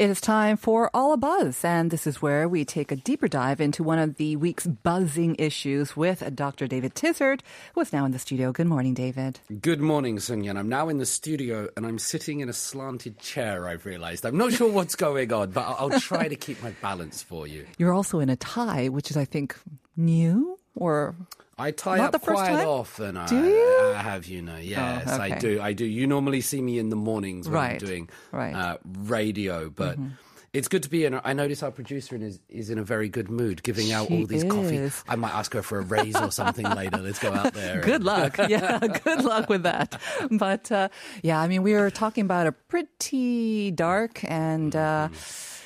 It is time for All a Buzz, and this is where we take a deeper dive into one of the week's buzzing issues with Dr. David Tizzard, who is now in the studio. Good morning, David. Good morning, Sunyan. I'm now in the studio and I'm sitting in a slanted chair, I've realized. I'm not sure what's going on, but I'll, I'll try to keep my balance for you. You're also in a tie, which is, I think, new or I tie Not up the first quite time? often. I, Do you? I have, you know. Yes, okay. I do. I do. You normally see me in the mornings when I'm Right, doing right. Mm-hmm. uh, radio, but. It's good to be in. I notice our producer is, is in a very good mood, giving out She all these coffee. I might ask her for a raise or something later. Let's go out there. Good luck. Yeah, good luck with that. But uh, yeah, I mean, we were talking about a pretty dark and. Uh,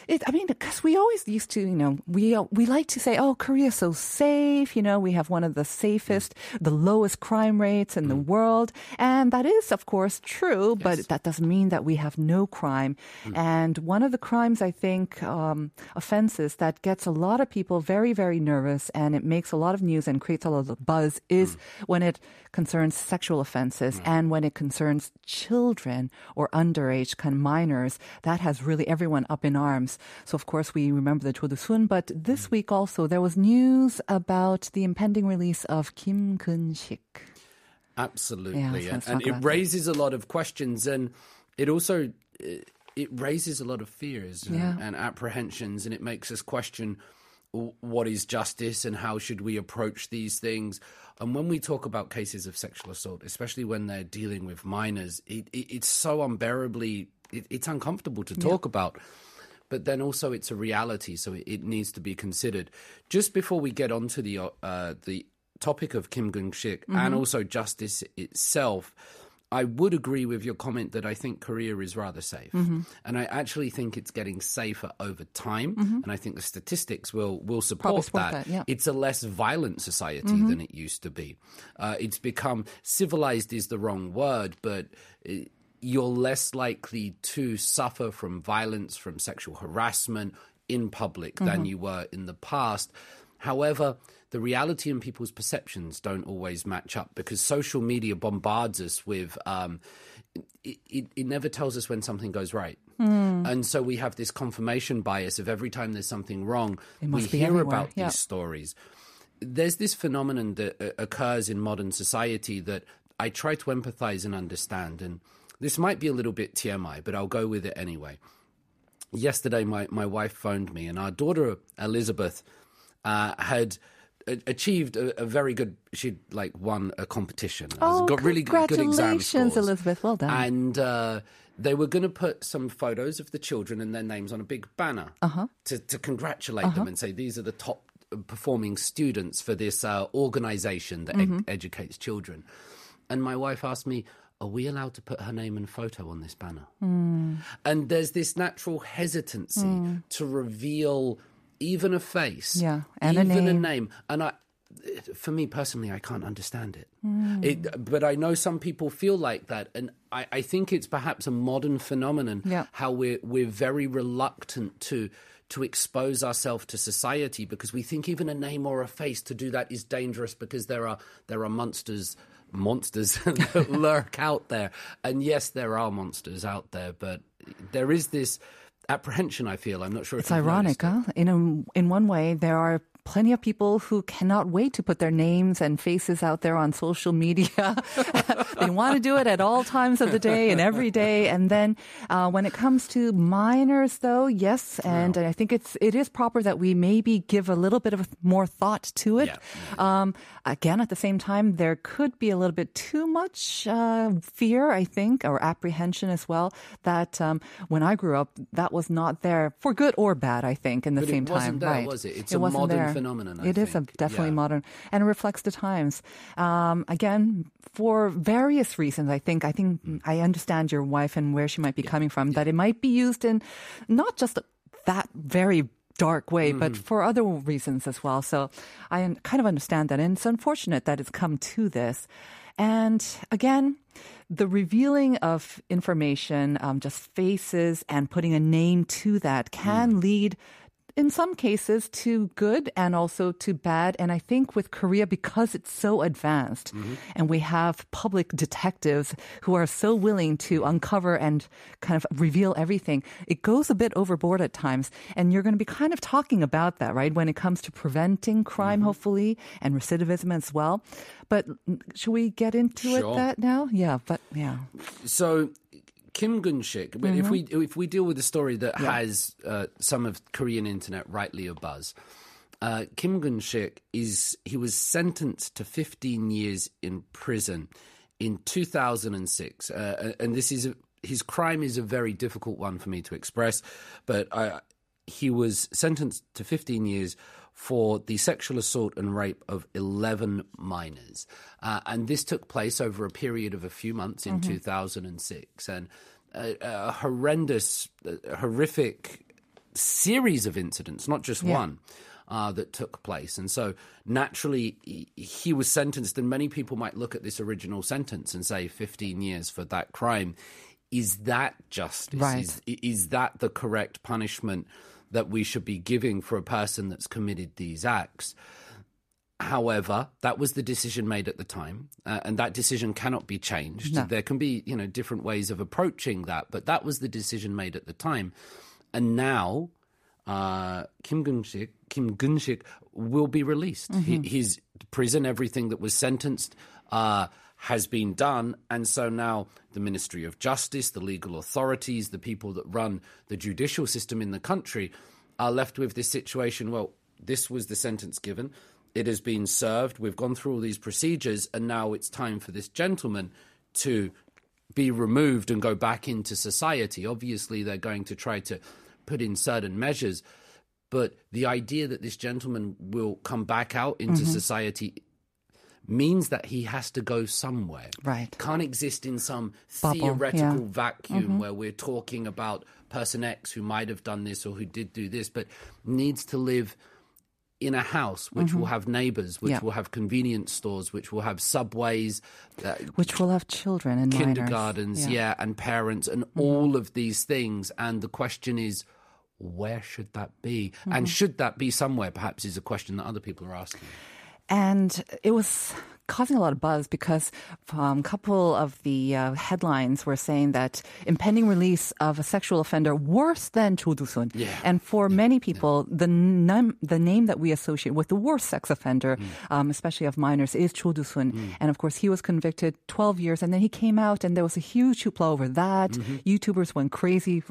it, I mean, because we always used to, you know, we we like to say, "Oh, Korea's so safe." You know, we have one of the safest, the lowest crime rates in the mm. world, and that is, of course, true. But that doesn't mean that we have no crime. Mm. And one of the crimes, I think, um, offenses that gets a lot of people very, very nervous, and it makes a lot of news and creates a lot of buzz, is mm. when it concerns sexual offenses and when it concerns children or underage kind of minors. That has really everyone up in arms. So of course we remember the Cho Doo-sun, but this mm. week also there was news about the impending release of Kim Kun-sik. Absolutely, Yeah, so and, and it about that. raises a lot of questions, and it also it raises a lot of fears and, Yeah. and apprehensions, and it makes us question what is justice and how should we approach these things. And when we talk about cases of sexual assault, especially when they're dealing with minors, it, it, it's so unbearably it, it's uncomfortable to talk about. But then also it's a reality, so it, it needs to be considered. Just before we get onto the uh, the topic of Kim Gun-shik and also justice itself, I would agree with your comment that I think Korea is rather safe, and I actually think it's getting safer over time. And I think the statistics will will support, support that, yeah. It's a less violent society than it used to be. Uh, it's become civilized is the wrong word, but. uh you're less likely to suffer from violence, from sexual harassment in public than you were in the past. However, the reality and people's perceptions don't always match up because social media bombards us with. Um, it, it, it never tells us when something goes right. Hmm. And so we have this confirmation bias of every time there's something wrong, we hear everywhere, about yeah. these stories there's this phenomenon that uh, occurs in modern society that I try to empathize and understand. And this might be a little bit TMI, but I'll go with it anyway. Yesterday, my, my wife phoned me, and our daughter Elizabeth uh, had achieved a, a very good. She'd like won a competition. Oh, got really good, good exam congratulations, scores. Elizabeth. Well done. And uh, they were going to put some photos of the children and their names on a big banner Uh-huh. to, to congratulate them and say these are the top performing students for this uh, organization that Mm-hmm. educates children. And my wife asked me, Are we allowed to put her name and photo on this banner? Hmm. And there's this natural hesitancy to reveal even a face, Yeah, and a even name. name. And I, for me personally, I can't understand it. Hmm. it. But I know some people feel like that, and I, I think it's perhaps a modern phenomenon. Yeah. How we're we're very reluctant to to expose ourselves to society because we think even a name or a face to do that is dangerous because there are there are monsters monsters that lurk out there. And yes, there are monsters out there, but there is this apprehension. I feel I'm not sure. It's if ironic, huh? In a, in one way, there are plenty of people who cannot wait to put their names and faces out there on social media. they want to do it at all times of the day and every day. And then uh, when it comes to minors, though, yes, and I think it's it is proper that we maybe give a little bit of more thought to it. Um, again, at the same time, there could be a little bit too much uh, fear, I think, or apprehension as well. That um, when I grew up, that was not there for good or bad. I think in the But same time, right? was it? It's it a wasn't modern there. Phenomenon, I It is a definitely Yeah. modern, and it reflects the times. Um, again, for various reasons, I think. I think Mm. I understand your wife and where she might be coming from. That it might be used in not just that very dark way, but for other reasons as well. So I kind of understand that. And it's unfortunate that it's come to this. And again, the revealing of information, um, just faces and putting a name to that can lead in some cases to good and also to bad. And I think with Korea, because it's so advanced mm-hmm. and we have public detectives who are so willing to uncover and kind of reveal everything, it goes a bit overboard at times. And you're going to be kind of talking about that, right? When it comes to preventing crime, mm-hmm. hopefully, and recidivism as well. But should we get into Sure. it that now? Yeah, but yeah. So Kim Gun-shik, but if we if we deal with a story that has uh, some of Korean internet rightly abuzz, uh, Kim Gun-shik is he was sentenced to 15 years in prison in 2006, uh, and this is a, his crime is a very difficult one for me to express, but I, he was sentenced to 15 years for the sexual assault and rape of 11 minors. Uh, and this took place over a period of a few months in 2006. And a, a horrendous, uh, horrific series of incidents, not just one. Uh, that took place. And so naturally, he, he was sentenced, and many people might look at this original sentence and say 15 years for that crime. Is that justice? Right. Is, is that the correct punishment that we should be giving for a person that's committed these acts? However, that was the decision made at the time, uh, and that decision cannot be changed. No. There can be, you know, different ways of approaching that, but that was the decision made at the time. And now, uh, Kim Gun-shik, Kim Gun-shik will be released. He, his prison, everything that was sentenced, uh, has been done, and so now the Ministry of Justice, the legal authorities, the people that run the judicial system in the country, are left with this situation. Well, this was the sentence given. It has been served. We've gone through all these procedures, and now it's time for this gentleman to be removed and go back into society. Obviously, they're going to try to put in certain measures, but the idea that this gentleman will come back out into Mm-hmm. society means that he has to go somewhere. Right. Can't exist in some Bubble, theoretical yeah. Mm-hmm. vacuum where we're talking about person X who might have done this or who did do this, but needs to live in a house which will have neighbors, which Mm-hmm. Yeah. will have convenience stores, which will have subways, uh, Which will have children and kindergartens, yeah. and parents, and all of these things. And the question is, where should that be? And should that be somewhere? Perhaps is a question that other people are asking. And it was causing a lot of buzz because um, a couple of the uh, headlines were saying that impending release of a sexual offender worse than Cho Doo-sun. Yeah. And for many people, the, num- the name that we associate with the worst sex offender, um, especially of minors, is Cho Doo-sun. And of course, he was convicted 12 years and then he came out and there was a huge hoopla over that. YouTubers went crazy,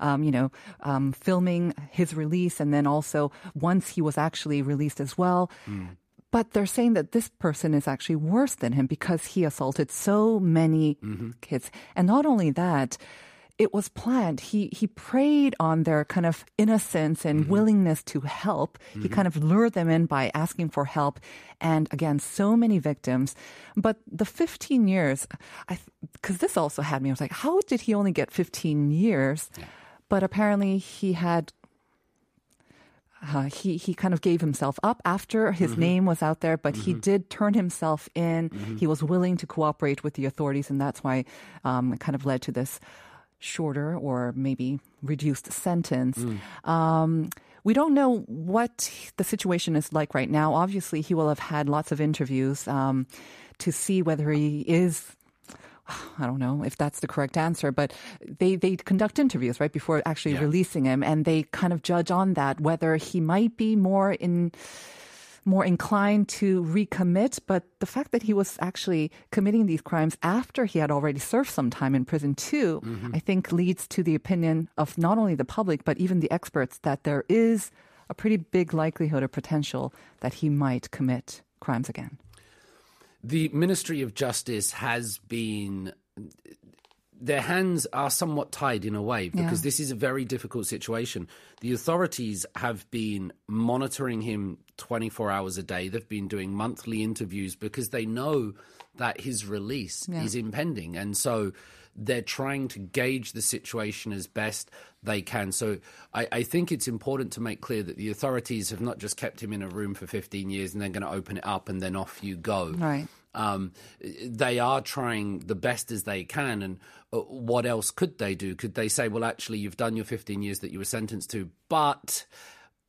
um, you know, um, filming his release. And then also once he was actually released as well, but they're saying that this person is actually worse than him because he assaulted so many mm-hmm. kids. And not only that, it was planned. He he preyed on their kind of innocence and mm-hmm. willingness to help. He mm-hmm. kind of lured them in by asking for help. And again, so many victims. But the 15 years, I because this also had me. I was like, how did he only get 15 years? But apparently, he had uh, he he kind of gave himself up after his name was out there, but he did turn himself in. He was willing to cooperate with the authorities, and that's why um, it kind of led to this shorter or maybe reduced sentence. Um, we don't know what the situation is like right now. Obviously, he will have had lots of interviews um, to see whether he is I don't know if that's the correct answer, but they, they conduct interviews right before actually releasing him, and they kind of judge on that whether he might be more in more inclined to recommit. But the fact that he was actually committing these crimes after he had already served some time in prison too, mm-hmm. I think leads to the opinion of not only the public but even the experts that there is a pretty big likelihood or potential that he might commit crimes again. The Ministry of Justice has been. Their hands are somewhat tied in a way because Yeah. this is a very difficult situation. The authorities have been monitoring him 24 hours a day. They've been doing monthly interviews because they know that his release Yeah. is impending. And so they're trying to gauge the situation as best they can. So I, I think it's important to make clear that the authorities have not just kept him in a room for 15 years and they're going to open it up and then off you go. Right. Um, they are trying the best as they can. And uh, what else could they do? Could they say, well, actually, you've done your 15 years that you were sentenced to, but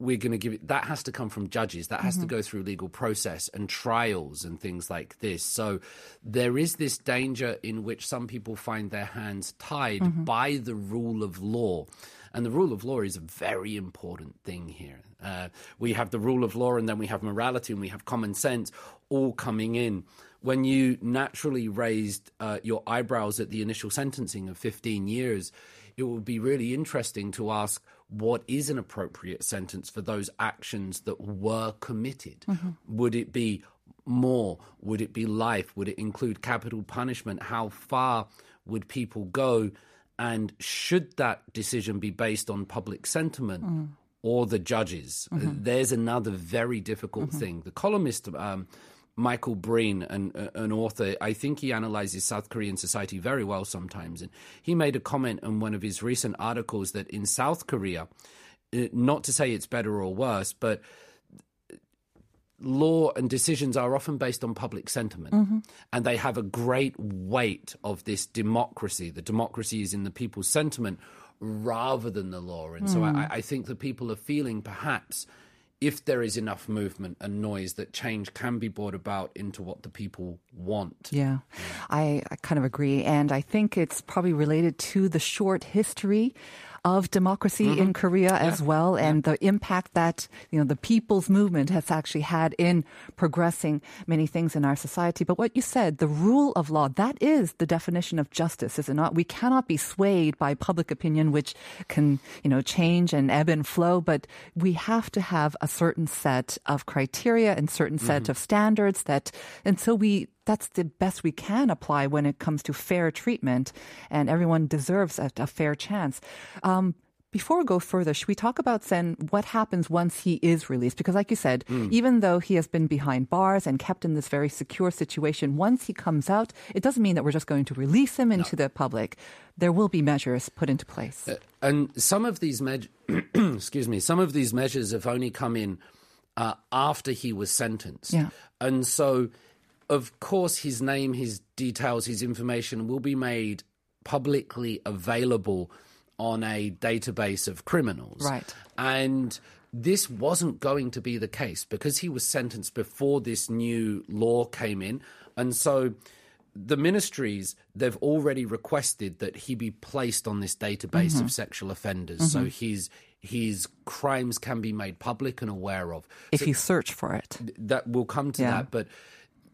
we're going to give it that has to come from judges. That has to go through legal process and trials and things like this. So there is this danger in which some people find their hands tied by the rule of law. And the rule of law is a very important thing here. Uh, we have the rule of law, and then we have morality, and we have common sense all coming in. When you naturally raised uh, your eyebrows at the initial sentencing of 15 years, it would be really interesting to ask what is an appropriate sentence for those actions that were committed? Mm-hmm. Would it be more? Would it be life? Would it include capital punishment? How far would people go? And should that decision be based on public sentiment mm. or the judges? Mm-hmm. There's another very difficult mm-hmm. thing. The columnist, um, Michael Breen, an, an author, I think he analyzes South Korean society very well sometimes. And he made a comment in one of his recent articles that in South Korea, uh, not to say it's better or worse, but law and decisions are often based on public sentiment. And they have a great weight of this democracy. The democracy is in the people's sentiment rather than the law. And so I, I think the people are feeling perhaps if there is enough movement and noise that change can be brought about into what the people want. Yeah, I, I kind of agree. And I think it's probably related to the short history of democracy in mm-hmm. Korea as well and the impact that, you know, the people's movement has actually had in progressing many things in our society. But what you said, the rule of law, that is the definition of justice, is it not? We cannot be swayed by public opinion, which can, you know, change and ebb and flow, but we have to have a certain set of criteria and certain set mm-hmm. of standards that, and so we, that's the best we can apply when it comes to fair treatment, and everyone deserves a, a fair chance. Um, before we go further, should we talk about then what happens once he is released? Because, like you said, even though he has been behind bars and kept in this very secure situation, once he comes out, it doesn't mean that we're just going to release him into the public. There will be measures put into place. and some of these me- excuse me, some of these measures have only come in uh, after he was sentenced, Yeah. and so of course his name, his details, his information will be made publicly available on a database of criminals, Right. And this wasn't going to be the case because he was sentenced before this new law came in, and so the ministries they've already requested that he be placed on this database Mm-hmm. of sexual offenders so his his crimes can be made public and aware of If you search for it. that will come to Yeah. that but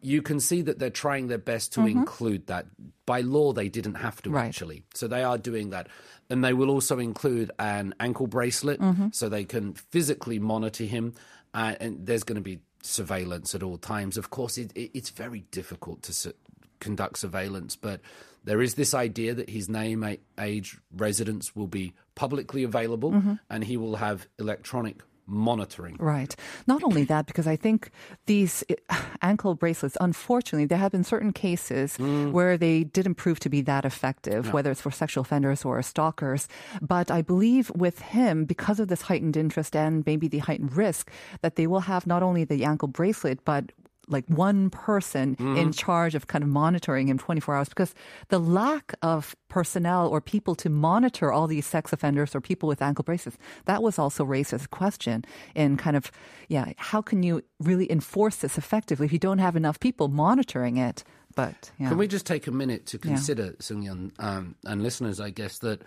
you can see that they're trying their best to mm-hmm. include that. By law they didn't have to Right. actually. So they are doing that. And they will also include an ankle bracelet mm-hmm. so they can physically monitor him. Uh, and there's going to be surveillance at all times. Of course it, it, it's very difficult to su- conduct surveillance but there is this idea that his name age residence will be publicly available mm-hmm. and he will have electronic monitoring Right. Not only that, because I think these uh, ankle bracelets, unfortunately, there have been certain cases where they didn't prove to be that effective, whether it's for sexual offenders or stalkers. But I believe with him, because of this heightened interest and maybe the heightened risk, that they will have not only the ankle bracelet, but like one person in charge of kind of monitoring him 24 hours because the lack of personnel or people to monitor all these sex offenders or people with ankle braces that was also raised as a question in kind of yeah how can you really enforce this effectively if you don't have enough people monitoring it? But yeah. Can we just take a minute to consider, Sung um, and listeners, I guess, that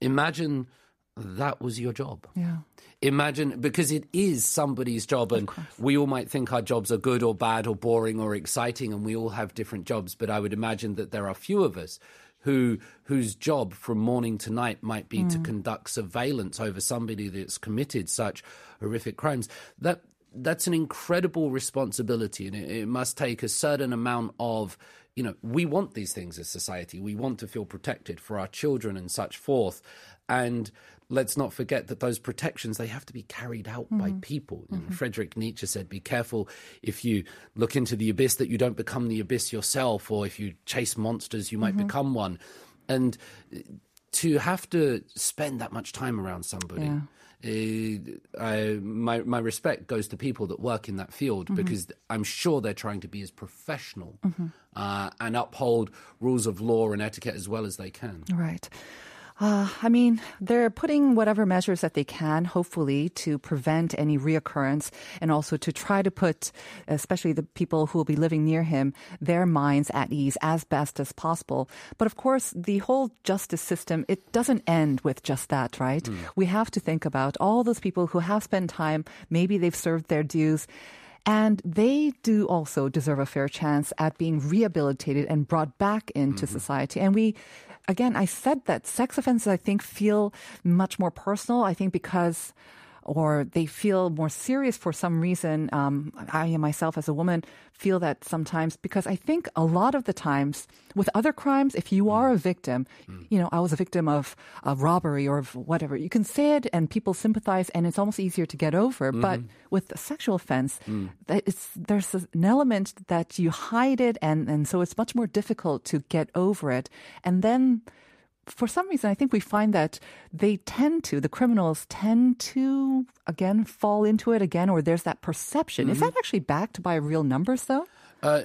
imagine that was your job. yeah Imagine, because it is somebody's job, and we all might think our jobs are good or bad or boring or exciting, and we all have different jobs. But I would imagine that there are few of us who whose job from morning to night might be to mm. conduct surveillance over somebody that's committed such horrific crimes. That that's an incredible responsibility, and it, it must take a certain amount of you know, we want these things as society. We want to feel protected for our children and such forth. And let's not forget that those protections they have to be carried out by people. Know, Friedrich Nietzsche said, "Be careful if you look into the abyss that you don't become the abyss yourself, or if you chase monsters, you might become one." and to have to spend that much time around somebody. Yeah. Uh, I, my my respect goes to people that work in that field Mm-hmm. because I'm sure they're trying to be as professional uh, and uphold rules of law and etiquette as well as they can. Right. Uh, I mean, they're putting whatever measures that they can, hopefully, to prevent any reoccurrence and also to try to put, especially the people who will be living near him, their minds at ease as best as possible. But of course, the whole justice system, it doesn't end with just that, right? We have to think about all those people who have spent time, maybe they've served their dues. And they do also deserve a fair chance at being rehabilitated and brought back into society. And we, again, I said that sex offenses, I think, feel much more personal. I think because or they feel more serious for some reason. Um, I myself, as a woman, feel that sometimes because I think a lot of the times with other crimes, if you are a victim, mm. you know, I was a victim of a robbery or of whatever, you can say it and people sympathize and it's almost easier to get over. But mm-hmm. with a sexual offense, mm. it's, there's an element that you hide it and, and so it's much more difficult to get over it. And then for some reason, I think we find that they tend to, the criminals tend to, again, fall into it again, or there's that perception. Is that actually backed by real numbers, though? Uh,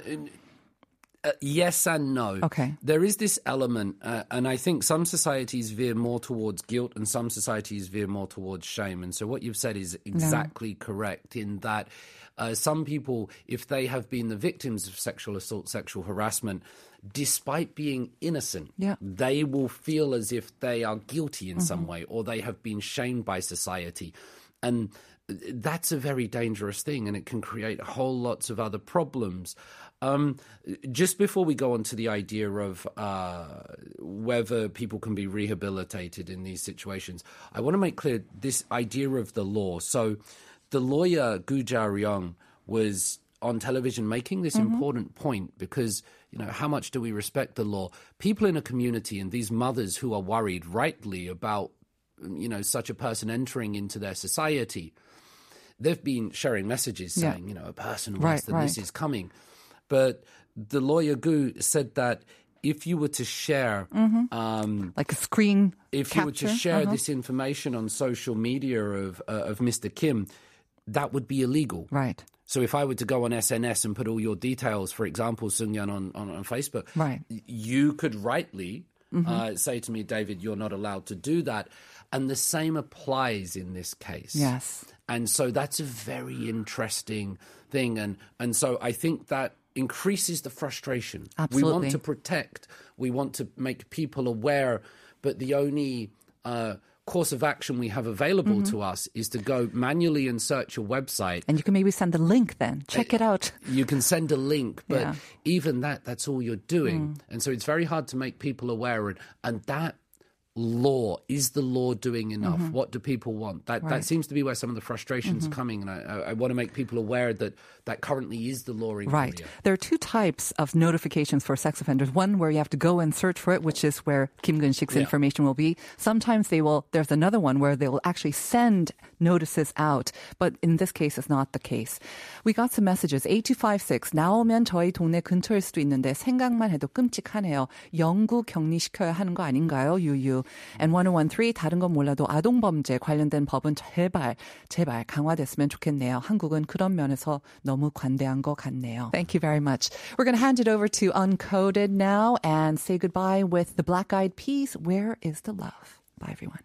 uh, yes and no. Okay. There is this element, uh, and I think some societies veer more towards guilt and some societies veer more towards shame. And so what you've said is exactly correct in that uh, some people, if they have been the victims of sexual assault, sexual harassment, despite being innocent, Yeah. they will feel as if they are guilty in some way or they have been shamed by society. And that's a very dangerous thing and it can create a whole lots of other problems. Um, just before we go on to the idea of uh, whether people can be rehabilitated in these situations, I want to make clear this idea of the law. So, the lawyer Gu Jia was on television making this important point because you know how much do we respect the law people in a community and these mothers who are worried rightly about you know such a person entering into their society they've been sharing messages Yeah. saying you know a person Right, worse than this is coming but the lawyer gu said that if you were to share um, Like a screen if you were to share Uh-huh. this information on social media of uh, of Mr. Kim, that would be illegal. Right. So if I were to go on SNS and put all your details, for example, Sungyan on, on, on Facebook, Right. Mm-hmm. you could rightly uh, say to me, David, you're not allowed to do that. And the same applies in this case. Yes. And so that's a very interesting thing. And, and so I think that increases the frustration. Absolutely. We want to protect, we want to make people aware, but the only uh, course of action we have available Mm-hmm. to us is to go manually and search a website. And you can maybe send a link then. Check it out. You can send a link, but Yeah. Mm. even that, that's all you're doing. And so it's very hard to make people aware. And, and that law is the law doing enough? What do people want? That Mm-hmm. Right. Mm-hmm. that seems to be where some of the frustrations are coming. And I, I, I want to make people aware that that currently is the law in Right. Korea. There are two types of notifications for sex offenders. One where you have to go and search for it, which is where Kim Gun-sik's Yeah. information will be. Sometimes they will, there's another one where they will actually send notices out. But in this case, it's not the case. We got some messages. 8256. 나오면 저희 동네 근처일 수도 있는데 생각만 해도 끔찍하네요. 영구 격리시켜야 하는 거 아닌가요? 유유. And 1013. 다른 건 몰라도 아동범죄 관련된 법은 제발, 제발 강화됐으면 좋겠네요. 한국은 그런 면에서 너무 관대한 것 같네요. Thank you very much. We're going to hand it over to Uncoded now and say goodbye with the Black Eyed Peas. Where is the love? Bye, everyone.